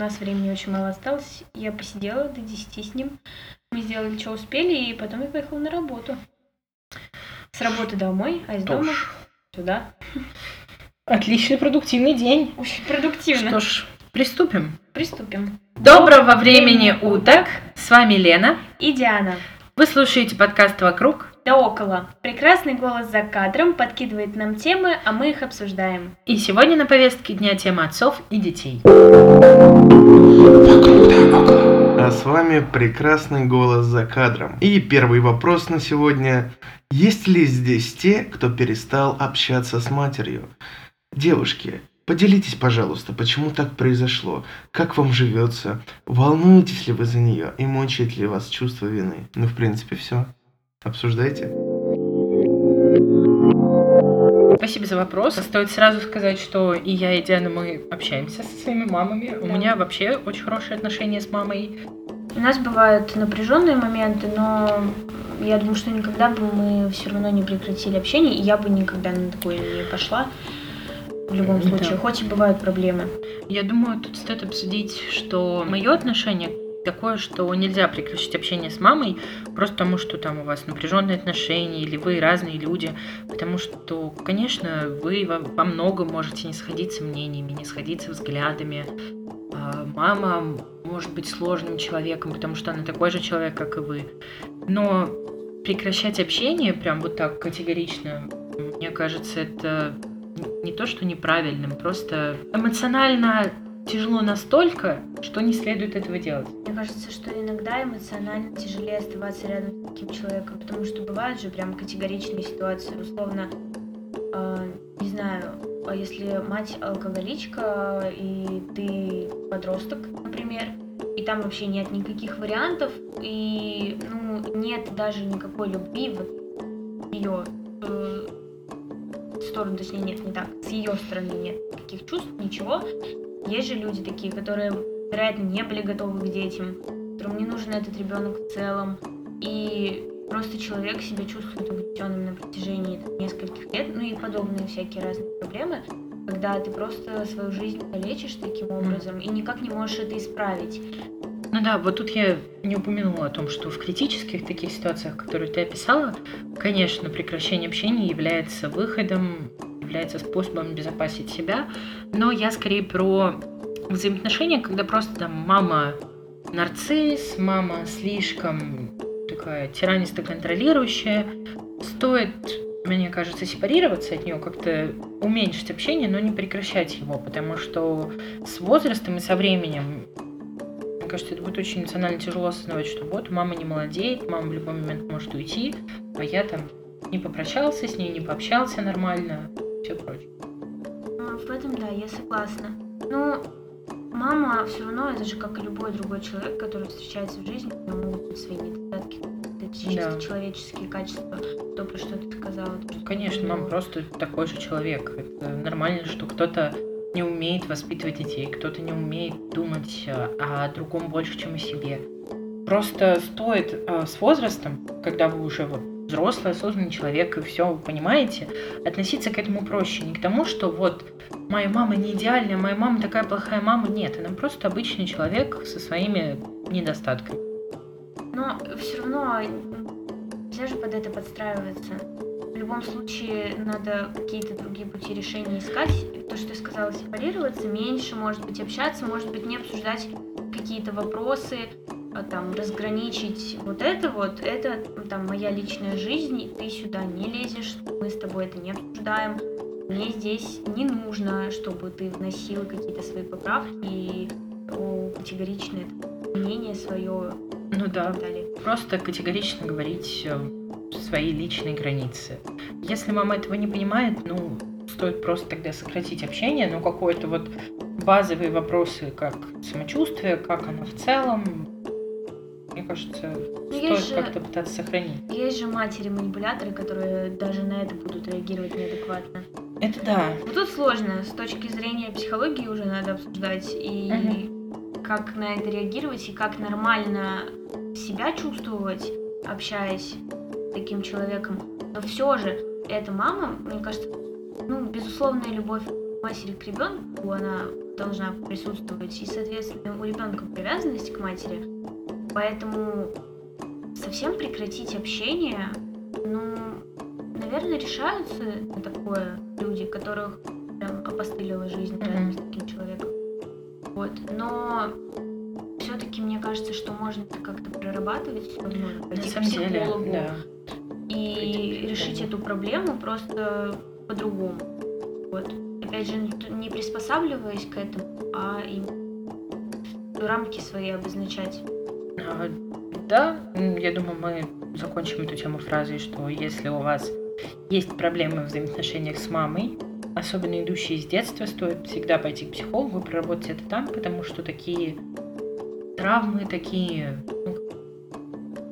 нас времени очень мало осталось. Я посидела до 10 с ним. Мы сделали, что успели, и потом я поехала на работу. С работы домой, а из дома сюда. Отличный продуктивный день. Очень продуктивно. Что ж, приступим. Приступим. Доброго времени уток! С вами Лена. И Диана. Вы слушаете подкаст «Вокруг». Да около. Прекрасный голос за кадром подкидывает нам темы, а мы их обсуждаем. И сегодня на повестке дня тема отцов и детей. А с вами прекрасный голос за кадром. И первый вопрос на сегодня. Есть ли здесь те, кто перестал общаться с матерью? Девушки, поделитесь, пожалуйста, почему так произошло? Как вам живется? Волнуетесь ли вы за нее? И мучает ли вас чувство вины? Ну, в принципе, все. Обсуждайте. Спасибо за вопрос. Стоит сразу сказать, что и я, и Диана, мы общаемся со своими мамами. У Да. меня вообще очень хорошие отношения с мамой. У нас бывают напряженные моменты, но я думаю, что никогда бы мы все равно не прекратили общение, и я бы никогда на такое не пошла. В любом Да. случае, хоть и бывают проблемы. Я думаю, тут стоит обсудить, что мое отношение такое, что нельзя прекращать общение с мамой просто потому, что там у вас напряженные отношения или вы разные люди. Потому что, конечно, вы во, многом можете не сходиться мнениями, не сходиться взглядами. А Мама может быть сложным человеком, потому что она такой же человек, как и вы. Но прекращать общение прям вот так категорично, мне кажется, это не то, что неправильным, просто эмоционально тяжело настолько, что не следует этого делать. Мне кажется, что иногда эмоционально тяжелее оставаться рядом с таким человеком, потому что бывают же прям категоричные ситуации, условно, э, не знаю, а если мать алкоголичка и ты подросток, например, и там вообще нет никаких вариантов, и ну нет даже никакой любви в ее сторону, точнее нет, не так, с ее стороны нет никаких чувств, ничего. Есть же люди такие, которые, вероятно, не были готовы к детям, которым не нужен этот ребенок в целом, и просто человек себя чувствует угнетенным на протяжении там, нескольких лет, ну и подобные всякие разные проблемы, когда ты просто свою жизнь лечишь таким образом и никак не можешь это исправить. Ну да, вот тут я не упомянула о том, что в критических таких ситуациях, которые ты описала, конечно, прекращение общения является выходом, является способом обезопасить себя, но я скорее про взаимоотношения, когда просто там мама нарцисс, мама слишком такая тиранисто контролирующая, стоит, мне кажется, сепарироваться от нее, как-то уменьшить общение, но не прекращать его, потому что с возрастом и со временем мне кажется, это будет очень эмоционально тяжело осознавать, что вот мама не молодеет, мама в любой момент может уйти, а я там не попрощался с ней, не пообщался нормально, все прочее. Ну, в этом, да, я согласна. Ну, мама все равно, это же как и любой другой человек, который встречается в жизни, у него могут быть свои недостатки, это чисто Да. человеческие качества, то, про что ты сказала. то, Конечно, мама просто такой же человек. Это нормально, что кто-то не умеет воспитывать детей, кто-то не умеет думать о другом больше, чем о себе. Просто стоит э, с возрастом, когда вы уже вот взрослый, осознанный человек и все понимаете, относиться к этому проще. Не к тому, что вот моя мама не идеальная, моя мама такая плохая мама. Нет, она просто обычный человек со своими недостатками. Но все равно нельзя же под это подстраиваться. В любом случае надо какие-то другие пути решения искать. То, что ты сказала, сепарироваться, меньше, может быть, общаться, может быть, не обсуждать какие-то вопросы, там, разграничить вот это вот, это там моя личная жизнь, ты сюда не лезешь, мы с тобой это не обсуждаем. Мне здесь не нужно, чтобы ты вносил какие-то свои поправки и категоричное мнение свое Ну да, далее. просто категорично говорить э, свои личные границы. Если мама этого не понимает, ну, стоит просто тогда сократить общение, но какой-то вот базовые вопросы, как самочувствие, как оно в целом, мне кажется, Ну, есть стоит же- как-то пытаться сохранить. Есть же матери-манипуляторы, которые даже на это будут реагировать неадекватно. Это да. Вот тут сложно, с точки зрения психологии уже надо обсуждать, и как на это реагировать, и как нормально себя чувствовать, общаясь с таким человеком. Но все же, эта мама, мне кажется, ну, безусловная любовь матери к ребенку, она должна присутствовать, и, соответственно, у ребенка привязанность к матери. Поэтому совсем прекратить общение, ну, наверное, решаются на такое люди, которых прям опостылила жизнь Мгм. рядом с таким человеком. Вот. Но все-таки мне кажется, что можно это как-то прорабатывать все равно. На пойти к самом деле, психологу да. и решить психологу. эту проблему просто по-другому. Вот. Опять же, не приспосабливаясь к этому, а и рамки свои обозначать. А, Да, я думаю, мы закончим эту тему фразой, что если у вас есть проблемы в взаимоотношениях с мамой, особенно идущие из детства, стоит всегда пойти к психологу, проработать это там, потому что такие травмы, такие ну,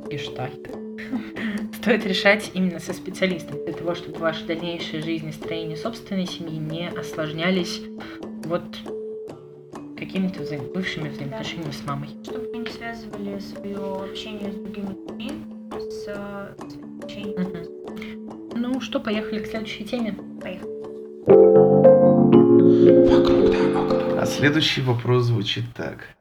гештальты стоит решать именно со специалистом, для того, чтобы ваши дальнейшие жизни, строение собственной семьи не осложнялись вот какими-то взаим- бывшими взаимоотношениями с мамой. Чтобы связывали свое общение с другими людьми с э, общением. Ну что, поехали к следующей теме. Поехали. А следующий вопрос звучит так.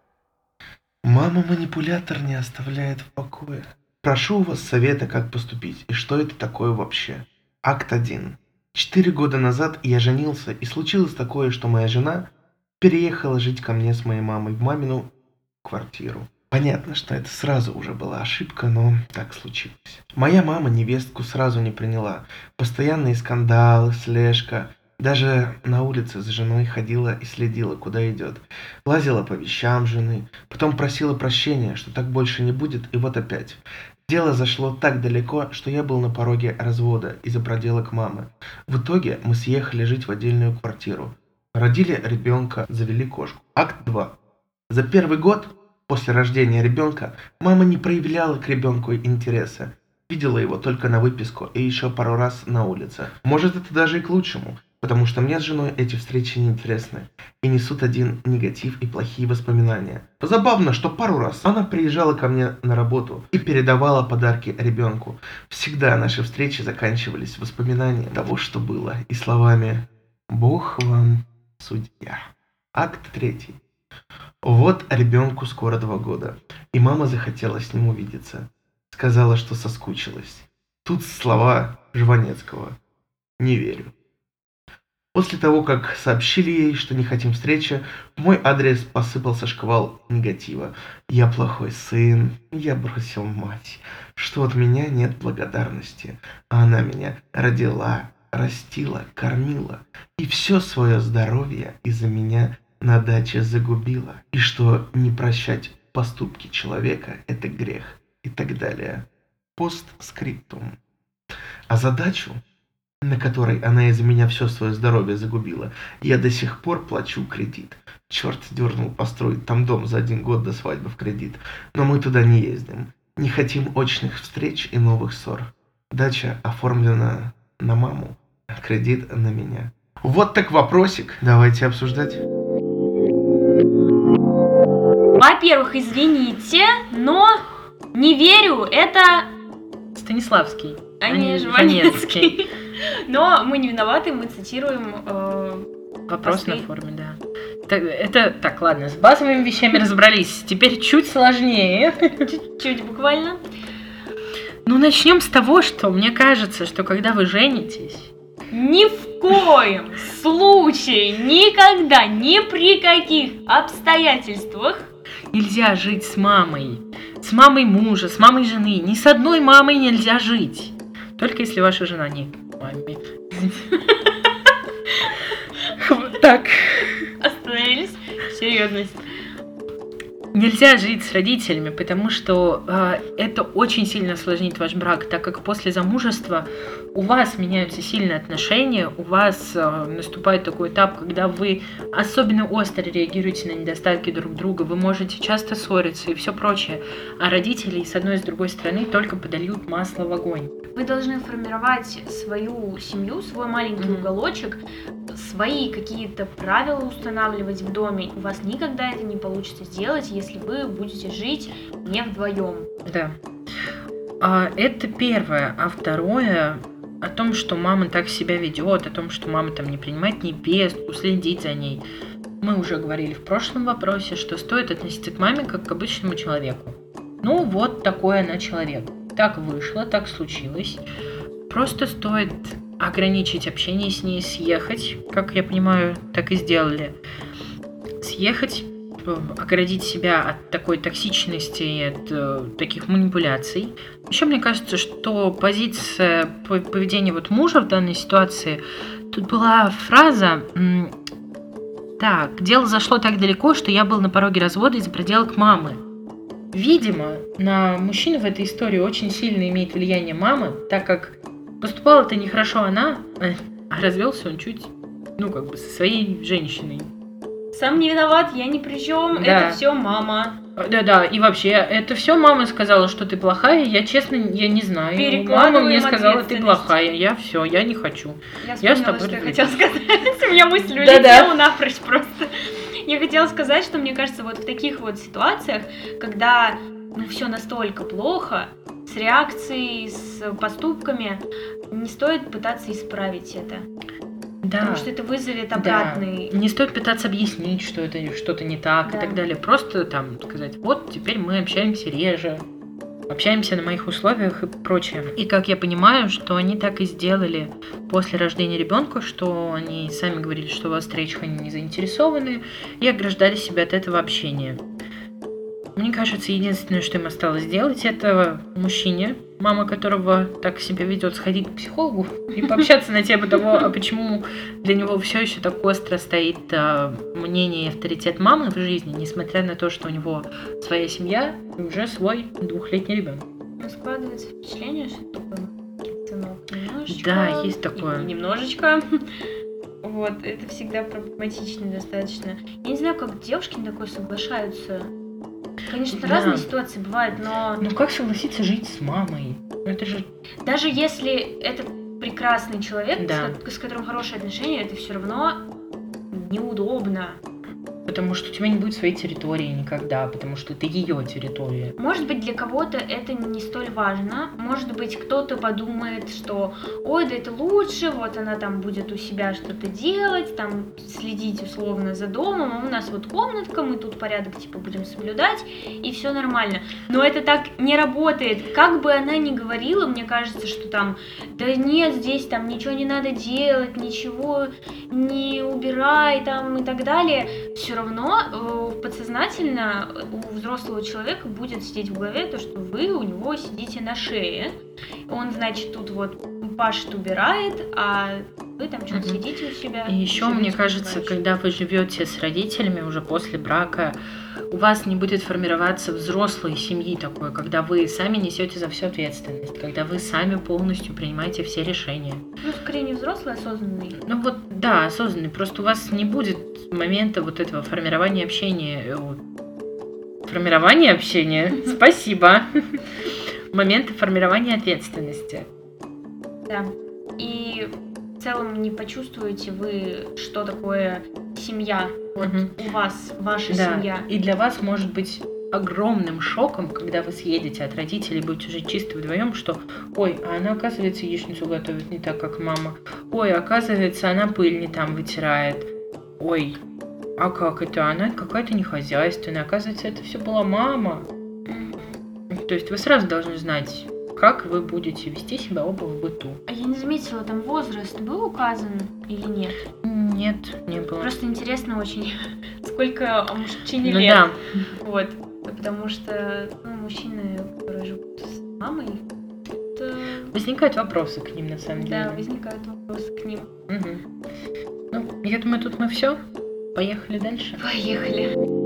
Мама-манипулятор не оставляет в покое. Прошу у вас совета, как поступить, и что это такое вообще. Акт 1. Четыре года назад я женился, и случилось такое, что моя жена переехала жить ко мне с моей мамой в мамину квартиру. Понятно, что это сразу уже была ошибка, но так случилось. Моя мама невестку сразу не приняла. Постоянные скандалы, слежка. Даже на улице с женой ходила и следила, куда идет. Лазила по вещам жены, потом просила прощения, что так больше не будет, и вот опять. Дело зашло так далеко, что я был на пороге развода из-за проделок мамы. В итоге мы съехали жить в отдельную квартиру. Родили ребенка, завели кошку. Акт 2. За первый год после рождения ребенка мама не проявляла к ребенку интереса. Видела его только на выписку и еще пару раз на улице. Может это даже и к лучшему, потому что мне с женой эти встречи не интересны и несут один негатив и плохие воспоминания. Забавно, что пару раз она приезжала ко мне на работу и передавала подарки ребенку. Всегда наши встречи заканчивались воспоминанием того, что было, и словами «Бог вам судья». Акт третий. Вот ребенку скоро два года, и мама захотела с ним увидеться. Сказала, что соскучилась. Тут слова Жванецкого. Не верю. После того, как сообщили ей, что не хотим встречи, в мой адрес посыпался шквал негатива. Я плохой сын, я бросил мать, что от меня нет благодарности, а она меня родила, растила, кормила, и все свое здоровье из-за меня на даче загубила, и что не прощать поступки человека – это грех, и так далее. Постскриптум. А задачу, на которой она из-за меня все свое здоровье загубила, я до сих пор плачу кредит. Черт дернул построить там дом за один год до свадьбы в кредит, но мы туда не ездим. Не хотим очных встреч и новых ссор. Дача оформлена на маму, а кредит на меня. Вот так вопросик. Давайте обсуждать. Во-первых, извините, но не верю, это Станиславский. а не Жванецкий. Но мы не виноваты, мы цитируем э, Вопрос Посты. на форме, да. Так, это так, ладно, с базовыми вещами разобрались. Теперь чуть сложнее. чуть-чуть буквально. Ну, начнем с того, что мне кажется, что когда вы женитесь, Ни в коем случае, никогда, ни при каких обстоятельствах нельзя жить с мамой. С мамой мужа, с мамой жены. Ни с одной мамой нельзя жить. Только если ваша жена не маме. Так. остановились. Серьезность. Нельзя жить с родителями, потому что э, это очень сильно осложнит ваш брак, так как после замужества у вас меняются сильные отношения, у вас э, наступает такой этап, когда вы особенно остро реагируете на недостатки друг друга, вы можете часто ссориться и все прочее, а родители с одной и с другой стороны только подольют масло в огонь. Вы должны формировать свою семью, свой маленький Мгм. уголочек, свои какие-то правила устанавливать в доме. У вас никогда это не получится сделать, если вы будете жить не вдвоем. Да. А, это первое. А второе, о том, что мама так себя ведет, о том, что мама там не принимает невестку, следить за ней. Мы уже говорили в прошлом вопросе, что стоит относиться к маме как к обычному человеку. Ну вот такой она человек. Так вышло, так случилось. Просто стоит ограничить общение с ней, съехать, как я понимаю, так и сделали. Съехать, оградить себя от такой токсичности и от э, таких манипуляций. Еще мне кажется, что позиция поведения вот мужа в данной ситуации, тут была фраза так, дело зашло так далеко, что я был на пороге развода из-за проделок мамы. Видимо, на мужчину в этой истории очень сильно имеет влияние мама, так как поступала-то нехорошо она, а развелся он чуть, ну, как бы со своей женщиной. Сам не виноват, я ни при чем, да. это все мама. Да-да, и вообще, это все мама сказала, что ты плохая, я честно, я не знаю. Мама мне сказала, ты плохая, я все, я не хочу. Я, я с тобой что я хотела сказать. У меня мысль улетела напрочь просто. Я хотела сказать, что мне кажется, вот в таких вот ситуациях, когда ну все настолько плохо, с реакцией, с поступками, не стоит пытаться исправить это. Да. Потому что это вызовет обратный. Да. Не стоит пытаться объяснить, что это что-то не так да. и так далее. Просто там сказать, вот теперь мы общаемся реже, общаемся на моих условиях и прочее. И как я понимаю, что они так и сделали после рождения ребенка, что они сами говорили, что у вас встречах они не заинтересованы, и ограждали себя от этого общения. Мне кажется, единственное, что им осталось сделать, это мужчине, мама которого так себя ведет, сходить к психологу и пообщаться на тему того, а почему для него все еще так остро стоит а, мнение и авторитет мамы в жизни, несмотря на то, что у него своя семья и уже свой двухлетний ребенок. Ну, складывается впечатление, что сынок немножечко. Да, есть такое. Немножечко. Вот, это всегда проблематично достаточно. Я не знаю, как девушки на такое соглашаются. Конечно, да. разные ситуации бывают, но... Ну как согласиться жить с мамой? Это же... Даже если это прекрасный человек, да. с, с которым хорошие отношения, это все равно неудобно. Потому что у тебя не будет своей территории никогда, потому что это ее территория. Может быть, для кого-то это не столь важно. Может быть, кто-то подумает, что ой, да это лучше, вот она там будет у себя что-то делать, там следить условно за домом, а у нас вот комнатка, мы тут порядок типа будем соблюдать, и все нормально. Но это так не работает. Как бы она ни говорила, мне кажется, что там, да нет, здесь там ничего не надо делать, ничего не убирай там и так далее. Все равно э, подсознательно у взрослого человека будет сидеть в голове то, что вы у него сидите на шее. Он, значит, тут вот пашет, убирает, а вы там что-то угу. сидите у себя. И еще, мне кажется, когда вы живете с родителями уже после брака, у вас не будет формироваться взрослой семьи такой, когда вы сами несете за всю ответственность, когда вы сами полностью принимаете все решения. Ну, скорее не взрослый, а осознанный. Ну вот, да, осознанный. Просто у вас не будет момента вот этого формирования общения. Э, формирования общения? Спасибо. Момента формирования ответственности. Да. И целом не почувствуете вы, что такое семья. Вот угу. у вас, ваша да. семья. И для вас может быть огромным шоком, когда вы съедете от родителей, будете жить чисто вдвоем, что ой, а она, оказывается, яичницу готовит не так, как мама. Ой, оказывается, она пыль не там вытирает. Ой, а как это? Она какая-то нехозяйственная. Оказывается, это все была мама. То есть вы сразу должны знать, как вы будете вести себя оба в быту. А я не заметила, там возраст был указан или нет? Нет, не было. Просто интересно очень, сколько мужчине ну, лет. Да. Вот. Потому что ну, мужчины, которые живут с мамой, это... Возникают вопросы к ним, на самом деле. Да, возникают вопросы к ним. Угу. Ну, я думаю, тут мы все. Поехали дальше. Поехали.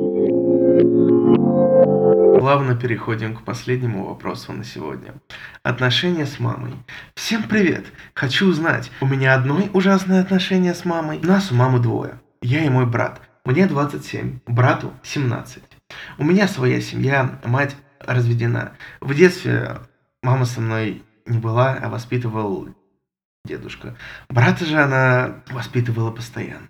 Плавно переходим к последнему вопросу на сегодня. Отношения с мамой. Всем привет! Хочу узнать, у меня одной ужасное отношение с мамой, нас у мамы двое. Я и мой брат. Мне 27, брату 17. У меня своя семья, мать разведена. В детстве мама со мной не была, а воспитывал дедушка. Брата же она воспитывала постоянно.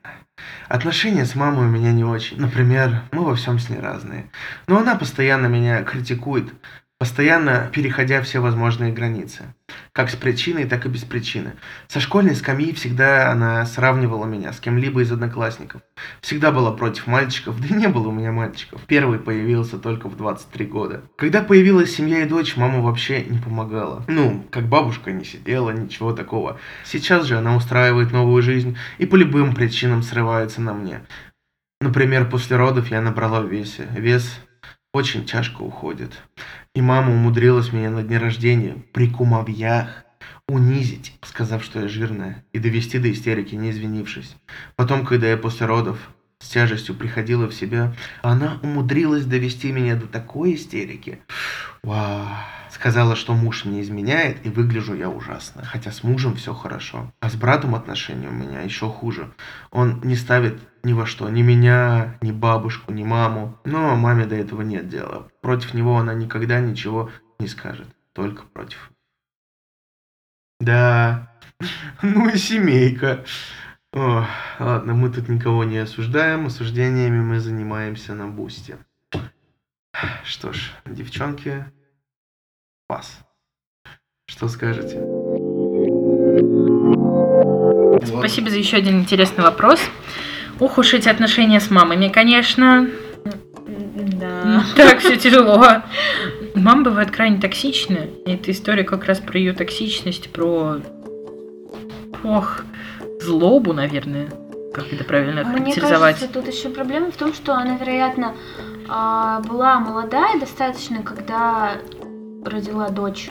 Отношения с мамой у меня не очень. Например, мы во всем с ней разные. Но она постоянно меня критикует. Постоянно переходя все возможные границы. Как с причиной, так и без причины. Со школьной скамьи всегда она сравнивала меня с кем-либо из одноклассников. Всегда была против мальчиков, да и не было у меня мальчиков. Первый появился только в 23 года. Когда появилась семья и дочь, мама вообще не помогала. Ну, как бабушка не сидела, ничего такого. Сейчас же она устраивает новую жизнь и по любым причинам срывается на мне. Например, после родов я набрала в весе. Вес очень тяжко уходит. И мама умудрилась меня на дне рождения при кумовьях унизить, сказав, что я жирная, и довести до истерики, не извинившись. Потом, когда я после родов с тяжестью приходила в себя, она умудрилась довести меня до такой истерики. Вау. Сказала, что муж мне изменяет, и выгляжу я ужасно. Хотя с мужем все хорошо. А с братом отношения у меня еще хуже. Он не ставит ни во что, ни меня, ни бабушку, ни маму. Но маме до этого нет дела. Против него она никогда ничего не скажет. Только против. Да, ну и семейка. О, ладно, мы тут никого не осуждаем. Осуждениями мы занимаемся на бусте. Что ж, девчонки, пас. Что скажете? Спасибо за еще один интересный вопрос. Ух уж эти отношения с мамами, конечно. Да. Так все тяжело. Мама бывает крайне токсична. И эта история как раз про ее токсичность, про... Ох, злобу, наверное. Как это правильно Мне характеризовать? кажется, тут еще проблема в том, что она, вероятно, а, была молодая достаточно, когда родила дочь.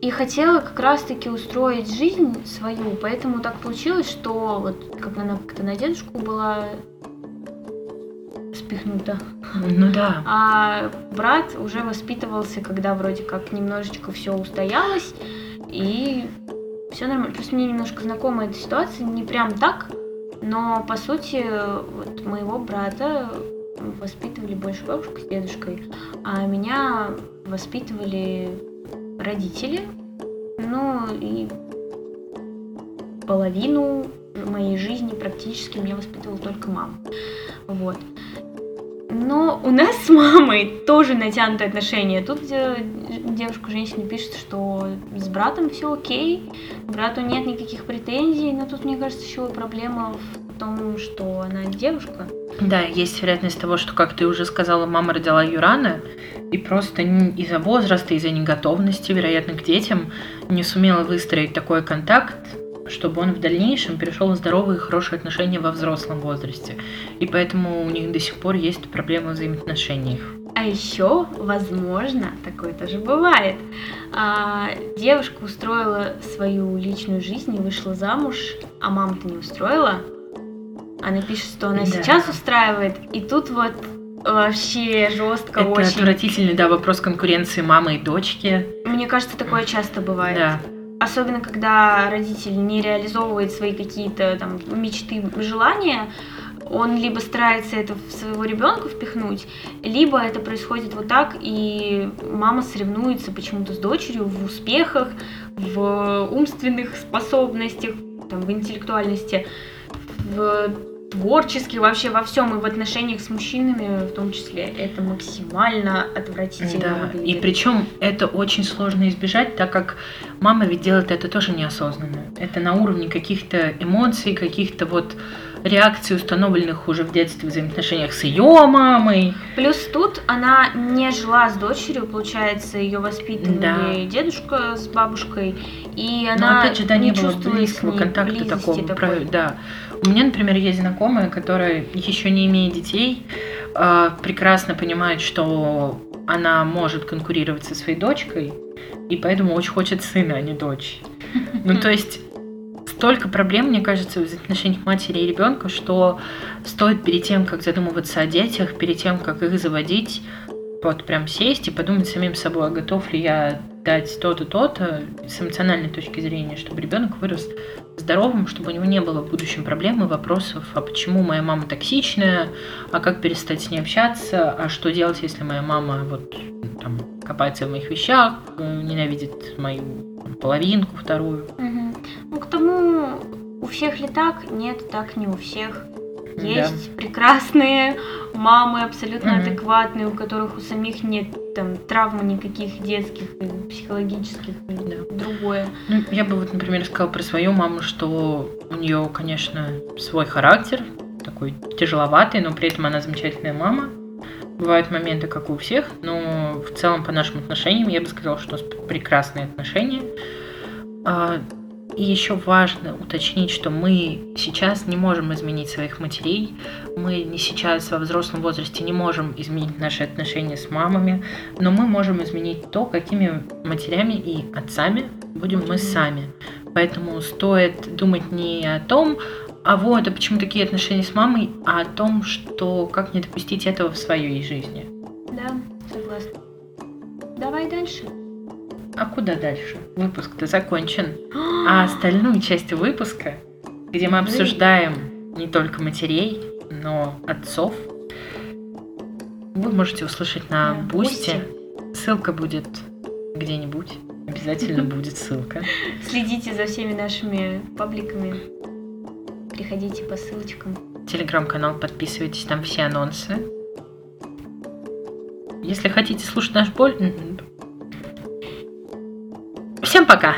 И хотела как раз-таки устроить жизнь свою, поэтому так получилось, что вот как она как-то на дедушку была спихнута. Ну да. А брат уже воспитывался, когда вроде как немножечко все устоялось, и все нормально. Просто мне немножко знакома эта ситуация, не прям так, но по сути вот моего брата воспитывали больше бабушка с дедушкой, а меня воспитывали родители, ну и половину моей жизни практически меня воспитывала только мама. Вот. Но у нас с мамой тоже натянутые отношения. Тут э, девушка, женщина пишет, что с братом все окей, брату нет никаких претензий, но тут, мне кажется, еще проблема в том, что она девушка. Да, есть вероятность того, что, как ты уже сказала, мама родила ее рано, и просто из-за возраста, из-за неготовности, вероятно, к детям не сумела выстроить такой контакт, чтобы он в дальнейшем перешел в здоровые и хорошие отношения во взрослом возрасте. И поэтому у них до сих пор есть проблемы в взаимоотношениях. А еще, возможно, такое тоже бывает. а, девушка устроила свою личную жизнь и вышла замуж, а мама-то не устроила. Она пишет, что она Да. сейчас устраивает, и тут вот вообще жестко Это очень. отвратительный, да, вопрос конкуренции мамы и дочки. Мне кажется, такое часто бывает. Да. Особенно, когда родитель не реализовывает свои какие-то там мечты, желания, он либо старается это в своего ребенка впихнуть, либо это происходит вот так, и мама соревнуется почему-то с дочерью в успехах, в умственных способностях, там, в интеллектуальности, в творческих, вообще во всем, и в отношениях с мужчинами в том числе. Это максимально отвратительно Да, и причем это очень сложно избежать, так как мама ведь делает это тоже неосознанно. Это на уровне каких-то эмоций, каких-то вот реакций, установленных уже в детстве в взаимоотношениях с ее мамой. Плюс тут она не жила с дочерью, получается, ее воспитывали Да. дедушка с бабушкой, и Но она опять же, да, не, было чувствовала с близкого контакта такого. такой. да. У меня, например, есть знакомая, которая еще не имея детей, э, прекрасно понимает, что она может конкурировать со своей дочкой, и поэтому очень хочет сына, а не дочь. Ну, то есть столько проблем, мне кажется, в отношениях матери и ребенка, что стоит перед тем, как задумываться о детях, перед тем, как их заводить, вот прям сесть и подумать самим собой, а готов ли я дать то-то, то-то с эмоциональной точки зрения, чтобы ребенок вырос здоровым, чтобы у него не было в будущем проблем и вопросов, а почему моя мама токсичная, а как перестать с ней общаться, а что делать, если моя мама вот там копается в моих вещах, э, ненавидит мою половинку вторую. Мгм. У всех ли так? Нет, так не у всех. Да. Есть прекрасные мамы, абсолютно Мгм. адекватные, у которых у самих нет там травм никаких детских, психологических, Да. другое. Ну, я бы вот, например, сказала про свою маму, что у нее, конечно, свой характер, такой тяжеловатый, но при этом она замечательная мама. Бывают моменты, как у всех, но в целом по нашим отношениям я бы сказала, что у нас прекрасные отношения. И еще важно уточнить, что мы сейчас не можем изменить своих матерей, мы не сейчас во взрослом возрасте не можем изменить наши отношения с мамами, но мы можем изменить то, какими матерями и отцами будем мы сами. Поэтому стоит думать не о том, а вот, а почему такие отношения с мамой, а о том, что как не допустить этого в своей жизни. Да, согласна. Давай дальше. А куда дальше? Выпуск-то закончен. А остальную часть выпуска, где мы обсуждаем не только матерей, но отцов, вы можете услышать на Да, Бусте. Ссылка будет где-нибудь. Обязательно будет ссылка. Следите за всеми нашими пабликами. Приходите по ссылочкам. Телеграм-канал, подписывайтесь, там все анонсы. Если хотите слушать наш боль... Всем пока!